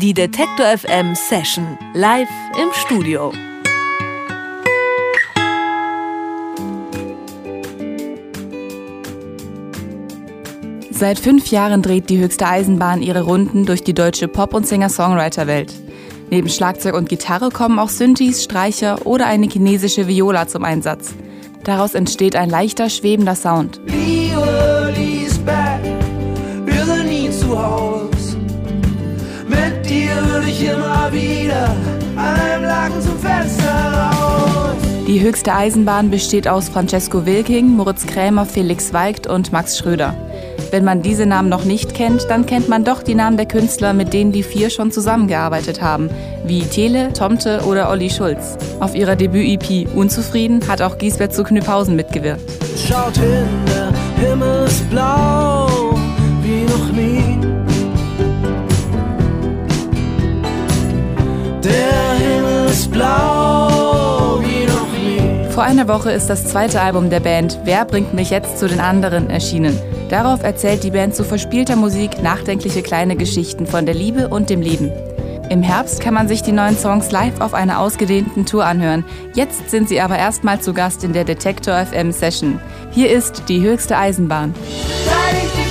Die Detektor FM Session live im Studio. Seit fünf Jahren dreht die höchste Eisenbahn ihre Runden durch die deutsche Pop- und Singer-Songwriter-Welt. Neben Schlagzeug und Gitarre kommen auch Synthes, Streicher oder eine chinesische Viola zum Einsatz. Daraus entsteht ein leichter, schwebender Sound. Liebe, immer wieder einem Laken zum Fenster raus. Die höchste Eisenbahn besteht aus Francesco Wilking, Moritz Krämer, Felix Weigt und Max Schröder. Wenn man diese Namen noch nicht kennt, dann kennt man doch die Namen der Künstler, mit denen die vier schon zusammengearbeitet haben, wie Tele, Tomte oder Olli Schulz. Auf ihrer Debüt-EP Unzufrieden hat auch Giesbert zu Knüpphausen mitgewirkt. Schaut hin, der Himmel ist blau blau wie noch nie. Vor einer Woche ist das zweite Album der Band Wer bringt mich jetzt zu den anderen erschienen. Darauf erzählt die Band zu verspielter Musik nachdenkliche kleine Geschichten von der Liebe und dem Leben. Im Herbst kann man sich die neuen Songs live auf einer ausgedehnten Tour anhören. Jetzt sind sie aber erstmal zu Gast in der Detektor FM Session. Hier ist die höchste Eisenbahn. Seit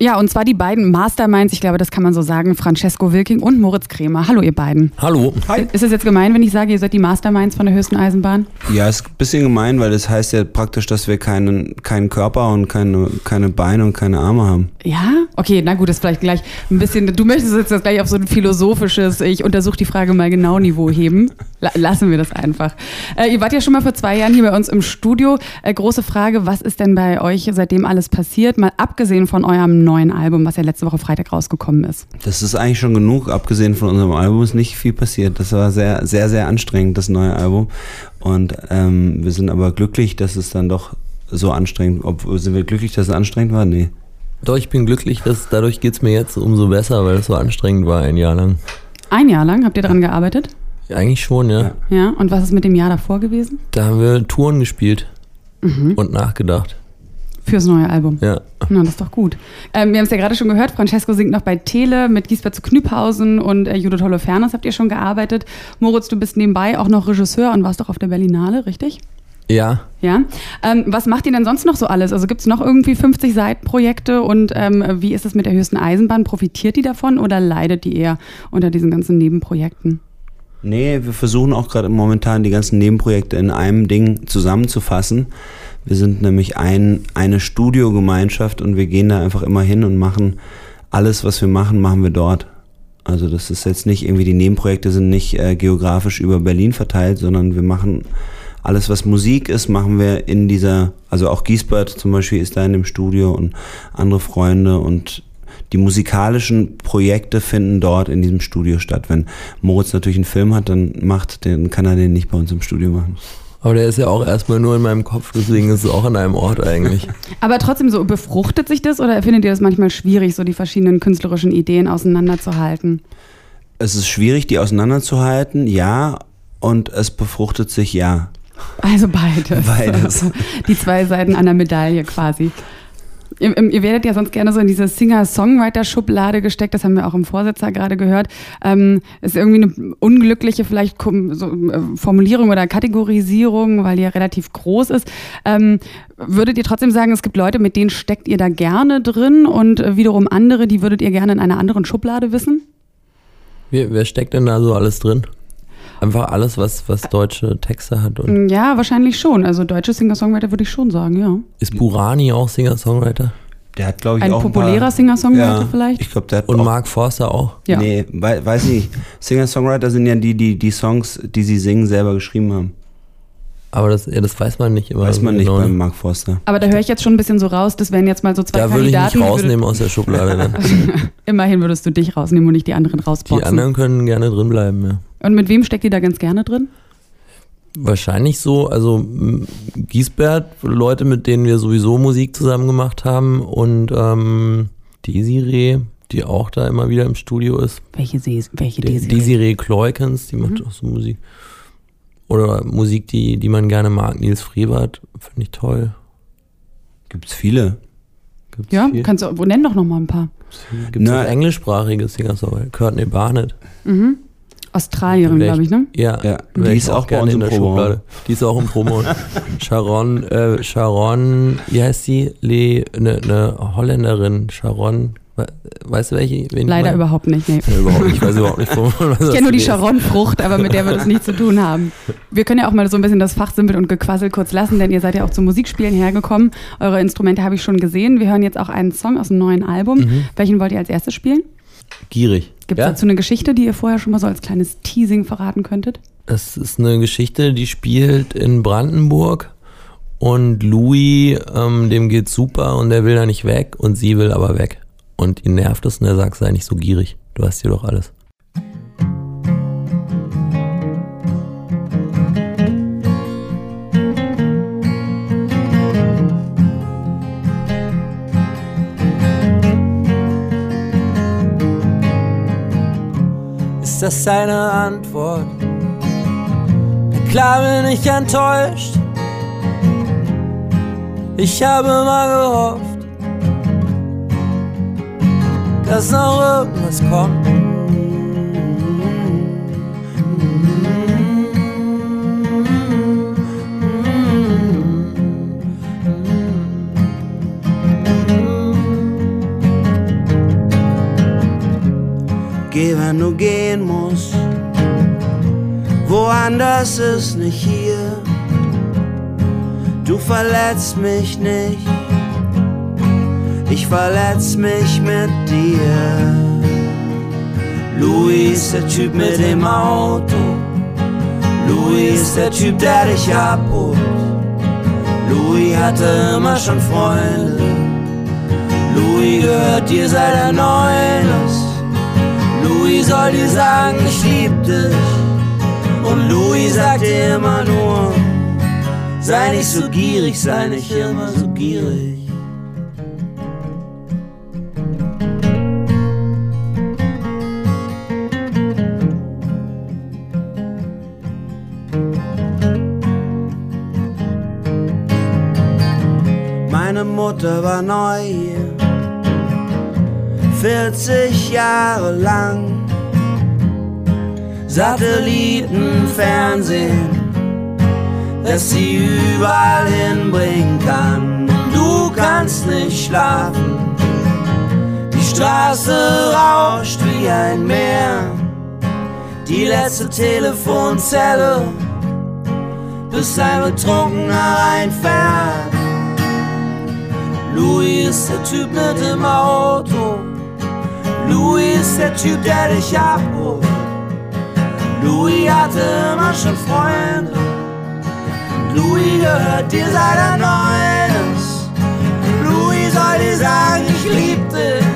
Ja, und zwar die beiden Masterminds, ich glaube, das kann man so sagen, Francesco Wilking und Moritz Krämer. Hallo, ihr beiden. Hallo. Ist es jetzt gemein, wenn ich sage, ihr seid die Masterminds von der höchsten Eisenbahn? Ja, ist ein bisschen gemein, weil das heißt ja praktisch, dass wir keinen, keinen Körper und keine, keine Beine und keine Arme haben. Ja? Okay, na gut, das ist vielleicht gleich ein bisschen, du möchtest jetzt das gleich auf so ein philosophisches, ich untersuche die Frage mal genau Niveau heben. La lassen wir das einfach. Äh, ihr wart ja schon mal vor zwei Jahren hier bei uns im Studio. Äh, große Frage, was ist denn bei euch seitdem alles passiert? Mal abgesehen von eurem neuen Album, was ja letzte Woche Freitag rausgekommen ist. Das ist eigentlich schon genug. Abgesehen von unserem Album ist nicht viel passiert. Das war sehr, sehr, sehr anstrengend, das neue Album. Und ähm, wir sind aber glücklich, dass es dann doch so anstrengend, ob, sind wir glücklich, dass es anstrengend war? Nee. Doch, ich bin glücklich, dass dadurch geht's mir jetzt umso besser, weil es so anstrengend war ein Jahr lang. Ein Jahr lang habt ihr daran gearbeitet? Eigentlich schon, ja. Ja. Ja. Und was ist mit dem Jahr davor gewesen? Da haben wir Touren gespielt und nachgedacht. Fürs neue Album. Ja. Na, das ist doch gut. Ähm, wir haben es ja gerade schon gehört, Francesco singt noch bei Tele mit Giesbert zu Knüpphausen und äh, Judith Holofernes habt ihr schon gearbeitet. Moritz, du bist nebenbei auch noch Regisseur und warst doch auf der Berlinale, richtig? Ja. Ja. Ähm, was macht ihr denn sonst noch so alles? Also gibt es noch irgendwie 50 Seitenprojekte und ähm, wie ist es mit der höchsten Eisenbahn? Profitiert die davon oder leidet die eher unter diesen ganzen Nebenprojekten? Nee, wir versuchen auch gerade momentan die ganzen Nebenprojekte in einem Ding zusammenzufassen. Wir sind nämlich ein, eine Studiogemeinschaft und wir gehen da einfach immer hin und machen alles, was wir machen, machen wir dort. Also das ist jetzt nicht irgendwie, die Nebenprojekte sind nicht äh, geografisch über Berlin verteilt, sondern wir machen alles, was Musik ist, machen wir in dieser, also auch Giesbert zum Beispiel ist da in dem Studio und andere Freunde und die musikalischen Projekte finden dort in diesem Studio statt. Wenn Moritz natürlich einen Film hat, dann macht, den kann er den nicht bei uns im Studio machen. Aber der ist ja auch erstmal nur in meinem Kopf, deswegen ist es auch an einem Ort eigentlich. Aber trotzdem so, befruchtet sich das oder findet ihr das manchmal schwierig, so die verschiedenen künstlerischen Ideen auseinanderzuhalten? Es ist schwierig, die auseinanderzuhalten, ja, und es befruchtet sich, ja. Also beides. Beides. Die zwei Seiten einer Medaille quasi. Ihr, ihr werdet ja sonst gerne so in diese Singer-Songwriter-Schublade gesteckt, das haben wir auch im Vorsetzer gerade gehört. Ähm, ist irgendwie eine unglückliche vielleicht so, äh, Formulierung oder Kategorisierung, weil die ja relativ groß ist. Ähm, würdet ihr trotzdem sagen, es gibt Leute, mit denen steckt ihr da gerne drin und äh, wiederum andere, die würdet ihr gerne in einer anderen Schublade wissen? Wer, wer steckt denn da so alles drin? Einfach alles, was, was deutsche Texte hat. Und Ja, wahrscheinlich schon. Also deutsche Singer-Songwriter würde ich schon sagen, ja. ist Burani auch Singer-Songwriter? Der hat, glaube ich, Ein auch populärer paar, Singer-Songwriter ja, vielleicht? Ich glaube, der hat Und auch, Mark Forster auch? Ja. Nee, wei weiß nicht. Singer-Songwriter sind ja die, die die Songs, die sie singen, selber geschrieben haben. Aber das, ja, das weiß man nicht immer. Weiß man nicht genau. beim Mark Forster. Aber da höre ich jetzt schon ein bisschen so raus, das wären jetzt mal so zwei Da würde ich mich Kandidaten. die rausnehmen aus der Schublade. Dann. Würd, immerhin würdest du dich rausnehmen und nicht die anderen Die rausboxen. anderen können gerne drin bleiben, ja. Und mit wem steckt ihr da ganz gerne drin? Wahrscheinlich so, also Giesbert, Leute, mit denen wir sowieso Musik zusammen gemacht haben und ähm, Desiree, die auch da immer wieder im Studio ist. Welche, Sees, welche De- Desiree? Desiree Kleukens, die macht auch so Musik. Oder Musik, die, die man gerne mag, Nils Frevert, finde ich toll. Gibt's viele. Gibt's Ja, viel? kannst du, wo nenn doch noch mal ein paar. Gibt's Na- auch englischsprachige Singer-Songwriter? Courtney Barnett. Mhm. Australierin, glaube ich, ne? Ja, Ja, die ist auch bei gerne uns in im der Proberaum. Schublade. Die ist auch im Promo. Sharon, äh, Sharon, wie heißt sie? Le, ne, ne Holländerin. Sharon, we- weißt du welche? Leider überhaupt nicht, nee. Ja, überhaupt nicht. Ich weiß überhaupt nicht, wo was Ich kenne nur die Sharon-Frucht, aber mit der wird es nichts zu tun haben. Wir können ja auch mal so ein bisschen das Fachsimpel und Gequassel kurz lassen, denn ihr seid ja auch zum Musikspielen hergekommen. Eure Instrumente habe ich schon gesehen. Wir hören jetzt auch einen Song aus dem neuen Album. Welchen wollt ihr als erstes spielen? Gierig. Gibt es ja? dazu eine Geschichte, die ihr vorher schon mal so als kleines Teasing verraten könntet? Das ist eine Geschichte, die spielt in Brandenburg und Louis, ähm, dem geht's super und der will da nicht weg und sie will aber weg. Und ihn nervt es und er sagt, sei nicht so gierig. Du hast hier doch alles. Das seine Antwort? Klar bin ich enttäuscht. Ich habe mal gehofft, dass noch irgendwas kommt. Geh, wenn du gehen musst. Woanders ist nicht hier. Du verletzt mich nicht. Ich verletz mich mit dir. Louis ist der Typ mit dem Auto. Louis ist der Typ, der dich abholt. Louis hatte immer schon Freunde. Louis gehört dir seit er neun ist. Louis soll dir sagen, ich lieb dich. Und Louis sagt dir immer nur, sei nicht so gierig, sei nicht immer so gierig. Meine Mutter war neu hier, 40 Jahre lang. Satelliten, Fernsehen, das sie überall hinbringen kann. Du kannst nicht schlafen, die Straße rauscht wie ein Meer. Die letzte Telefonzelle, bis ein Betrunkener reinfährt. Louis ist der Typ mit dem Auto. Louis ist der Typ, der dich abholt. Louis hatte immer schon Freunde. Louis gehört dir seit er neun. Louis soll dir sagen, ich lieb dich.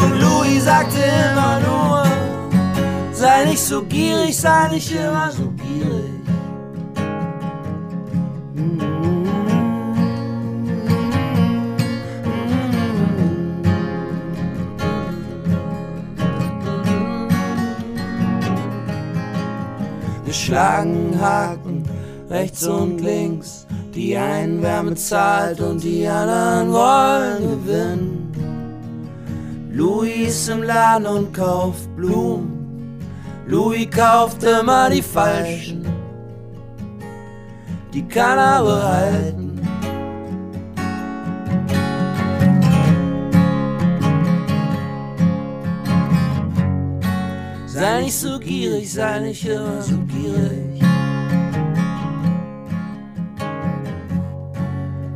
Und Louis sagte immer nur, sei nicht so gierig, sei nicht immer so schlagen Haken rechts und links. Die einen werden bezahlt und die anderen wollen gewinnen. Louis im Laden und kauft Blumen. Louis kauft immer die falschen. Die kann er behalten. Sei nicht so gierig, sei nicht immer so gierig.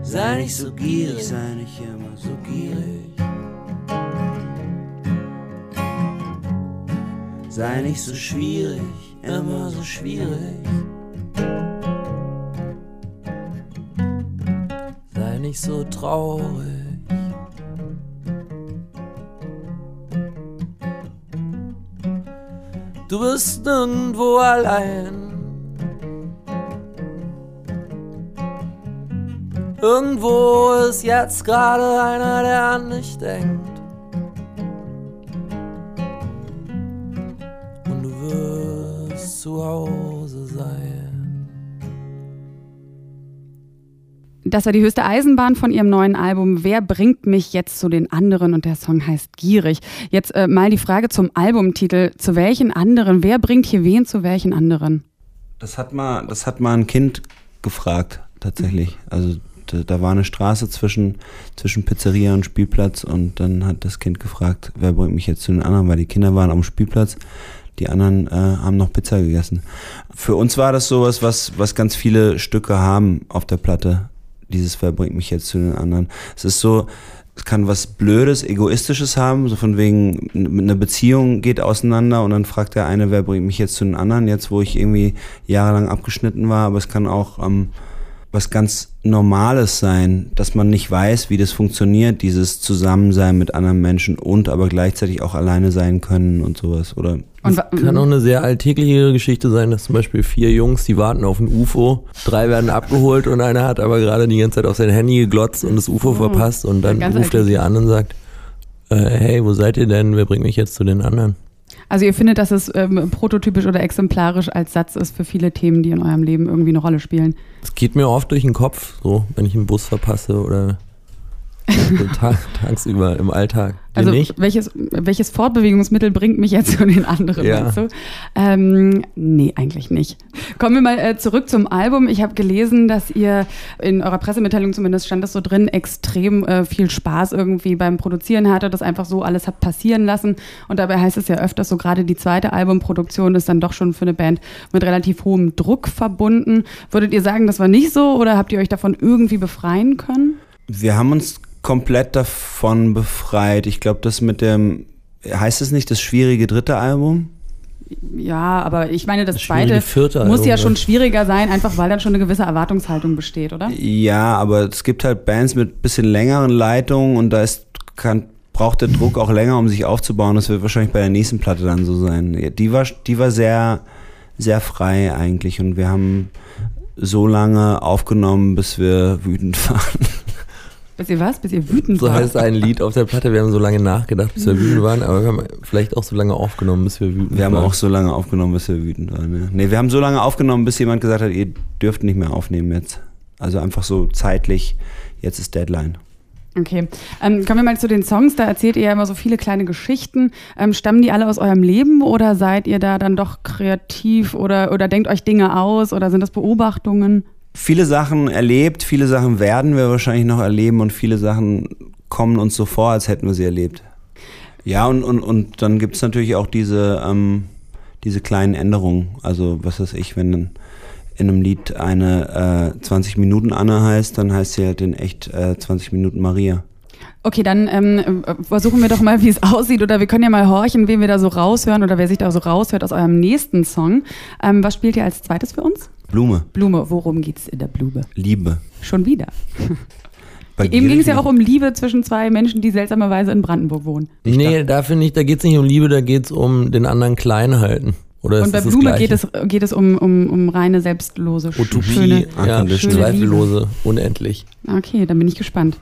Sei nicht so gierig, sei nicht immer so gierig. Sei nicht so schwierig, immer so schwierig. Sei nicht so traurig. Du bist nirgendwo allein. Irgendwo ist jetzt gerade einer, der an dich denkt. Und du wirst zu Hause sein. Das war die höchste Eisenbahn von ihrem neuen Album Wer bringt mich jetzt zu den anderen? Und der Song heißt Gierig. Jetzt äh, mal die Frage zum Albumtitel. Zu welchen anderen? Wer bringt hier wen zu welchen anderen? Das hat mal, das hat mal ein Kind gefragt, tatsächlich. Also da, da war eine Straße zwischen, zwischen Pizzeria und Spielplatz und dann hat das Kind gefragt, wer bringt mich jetzt zu den anderen, weil die Kinder waren am Spielplatz, die anderen äh, haben noch Pizza gegessen. Für uns war das sowas, was, was ganz viele Stücke haben auf der Platte. Dieses Wer bringt mich jetzt zu den anderen. Es ist so, es kann was Blödes, Egoistisches haben, so von wegen, eine Beziehung geht auseinander und dann fragt der eine, wer bringt mich jetzt zu den anderen, jetzt wo ich irgendwie jahrelang abgeschnitten war, aber es kann auch ähm, was ganz Normales sein, dass man nicht weiß, wie das funktioniert, dieses Zusammensein mit anderen Menschen und aber gleichzeitig auch alleine sein können und sowas. Oder und kann auch eine sehr alltägliche Geschichte sein, dass zum Beispiel vier Jungs, die warten auf ein UFO, drei werden abgeholt und einer hat aber gerade die ganze Zeit auf sein Handy geglotzt und das UFO oh, verpasst und dann ruft er sie an und sagt, äh, hey, wo seid ihr denn? Wer bringt mich jetzt zu den anderen? Also ihr findet, dass es ähm, prototypisch oder exemplarisch als Satz ist für viele Themen, die in eurem Leben irgendwie eine Rolle spielen. Es geht mir oft durch den Kopf, so wenn ich einen Bus verpasse oder so tag, tagsüber im Alltag. Also? Welches, welches Fortbewegungsmittel bringt mich jetzt zu den anderen? Ja. Weißt du? ähm, nee, eigentlich nicht. Kommen wir mal äh, zurück zum Album. Ich habe gelesen, dass ihr in eurer Pressemitteilung zumindest stand das so drin, extrem äh, viel Spaß irgendwie beim Produzieren hatte, das einfach so alles hat passieren lassen. Und dabei heißt es ja öfters so, gerade die zweite Albumproduktion ist dann doch schon für eine Band mit relativ hohem Druck verbunden. Würdet ihr sagen, das war nicht so oder habt ihr euch davon irgendwie befreien können? Wir haben uns komplett davon befreit. Ich glaube, das mit dem, heißt es nicht das schwierige dritte Album? Ja, aber ich meine, das, Das zweite vierte muss Album, ja schon schwieriger sein, einfach weil dann schon eine gewisse Erwartungshaltung besteht, oder? Ja, aber es gibt halt Bands mit bisschen längeren Leitungen und da ist, kann, braucht der Druck auch länger, um sich aufzubauen. Das wird wahrscheinlich bei der nächsten Platte dann so sein. Die war, die war sehr, sehr frei eigentlich und wir haben so lange aufgenommen, bis wir wütend waren. Bis ihr was? Bis ihr wütend So wart? heißt ein Lied auf der Platte. Wir haben so lange nachgedacht, bis wir wütend waren, aber wir haben vielleicht auch so lange aufgenommen, bis wir wütend Wir haben waren. auch so lange aufgenommen, bis wir wütend waren. Ja. Nee, wir haben so lange aufgenommen, bis jemand gesagt hat, ihr dürft nicht mehr aufnehmen jetzt. Also einfach so zeitlich, jetzt ist Deadline. Okay, ähm, kommen wir mal zu den Songs. Da erzählt ihr ja immer so viele kleine Geschichten. Ähm, stammen die alle aus eurem Leben oder seid ihr da dann doch kreativ oder, oder denkt euch Dinge aus oder sind das Beobachtungen? Viele Sachen erlebt, viele Sachen werden wir wahrscheinlich noch erleben und viele Sachen kommen uns so vor, als hätten wir sie erlebt. Ja, und, und, und dann gibt es natürlich auch diese, ähm, diese kleinen Änderungen. Also, was weiß ich, wenn dann in einem Lied eine äh, 20 Minuten Anne heißt, dann heißt sie halt in echt äh, 20 Minuten Maria. Okay, dann ähm, äh, versuchen wir doch mal, wie es aussieht. Oder wir können ja mal horchen, wen wir da so raushören oder wer sich da so raushört aus eurem nächsten Song. Ähm, was spielt ihr als zweites für uns? Blume, Blume. Worum geht's in der Blume? Liebe. Schon wieder. Bei Eben ging es ja auch um Liebe zwischen zwei Menschen, die seltsamerweise in Brandenburg wohnen. Nee, da finde ich, da geht's nicht um Liebe, da geht's um den anderen klein halten. Oder ist Und bei Blume geht es, geht es um, um, um reine, selbstlose, Utopie, schöne. ja, Unconditional. zweifellose, unendlich. Okay, dann bin ich gespannt.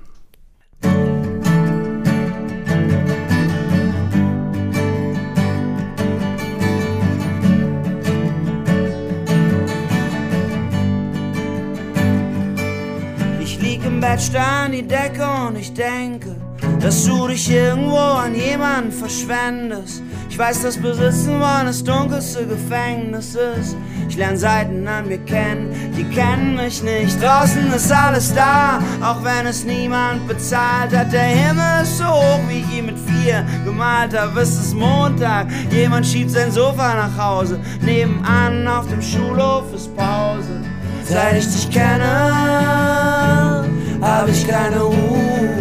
Bett, starr an die Decke und ich denke, dass du dich irgendwo an jemanden verschwendest. Ich weiß, das Besitzen wollen das dunkelste Gefängnis ist. Ich lerne Seiten an mir kennen, die kennen mich nicht. Draußen ist alles da, auch wenn es niemand bezahlt hat. Der Himmel ist so hoch, wie ich ihn mit vier gemalt habe. Es ist Montag, jemand schiebt sein Sofa nach Hause. Nebenan auf dem Schulhof ist Pause. Seit ich dich kenne, hab ich keine Ruhe.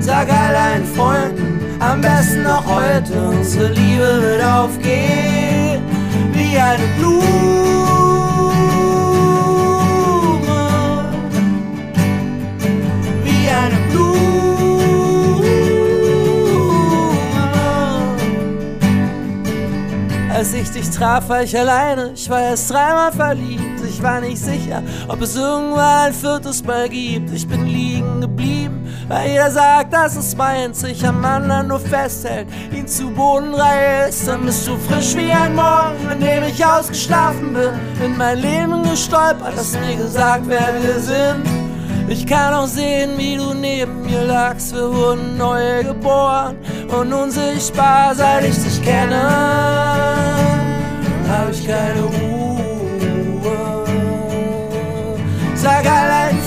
Sag all deinen Freunden, am besten noch heute, unsere Liebe wird aufgehen wie eine Blume. Wie eine Blume. Als ich dich traf, war ich alleine. Ich war erst dreimal verliebt. Ich war nicht sicher, ob es irgendwann ein viertes Mal gibt. Ich bin liegen geblieben, weil jeder sagt, das ist meins. Ich am anderen nur festhält, ihn zu Boden reißt. Dann bist du frisch wie ein Morgen, an dem ich ausgeschlafen bin. In mein Leben gestolpert, hast mir gesagt, wer wir sind. Ich kann auch sehen, wie du neben mir lagst. Wir wurden neu geboren und unsichtbar, seit ich dich kenne. Hab ich keine Ruhe.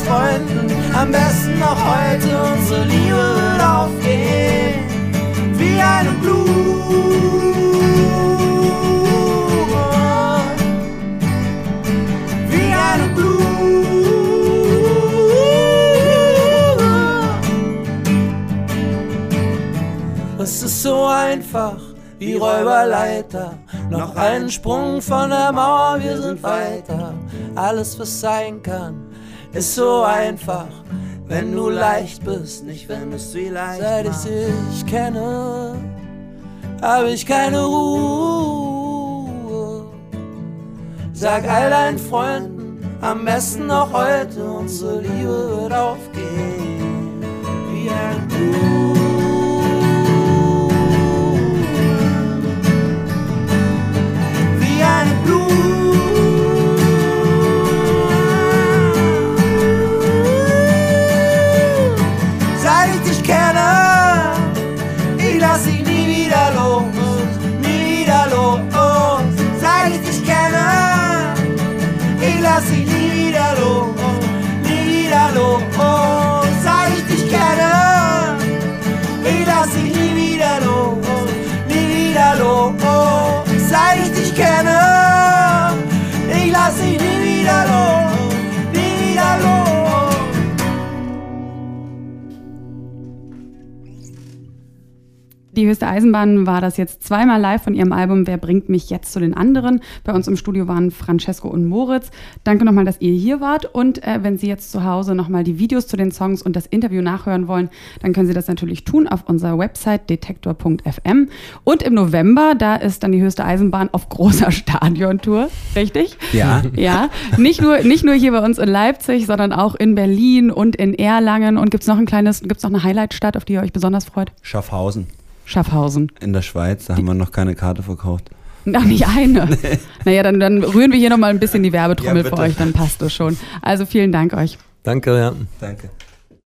Freunden, am besten noch heute, unsere Liebe wird aufgehen. Wie eine Blume. Wie eine Blume. Es ist so einfach wie Räuberleiter. Noch einen Sprung von der Mauer, wir sind weiter. Alles, was sein kann, ist so einfach. Wenn du leicht bist, nicht wenn es vielleicht Seit ich dich kenne, habe ich keine Ruhe. Sag all deinen Freunden, am besten noch heute, unsere Liebe wird aufgehen. Wie ein Blut. Höchste Eisenbahn war das jetzt zweimal live von ihrem Album Wer bringt mich jetzt zu den anderen? Bei uns im Studio waren Francesco und Moritz. Danke nochmal, dass ihr hier wart. Und äh, wenn Sie jetzt zu Hause nochmal die Videos zu den Songs und das Interview nachhören wollen, dann können Sie das natürlich tun auf unserer Website detektor.fm. Und im November, da ist dann die höchste Eisenbahn auf großer Stadiontour. Richtig? Ja. Ja. Nicht nur, nicht nur hier bei uns in Leipzig, sondern auch in Berlin und in Erlangen. Und gibt es noch ein kleines, gibt es noch eine Highlightstadt, auf die ihr euch besonders freut? Schaffhausen Schaffhausen. in der Schweiz, da haben wir noch keine Karte verkauft. Ach, nicht eine. Naja, dann, dann rühren wir hier nochmal ein bisschen die Werbetrommel Ja, für euch, dann passt das schon. Also vielen Dank euch. Danke, ja. Danke.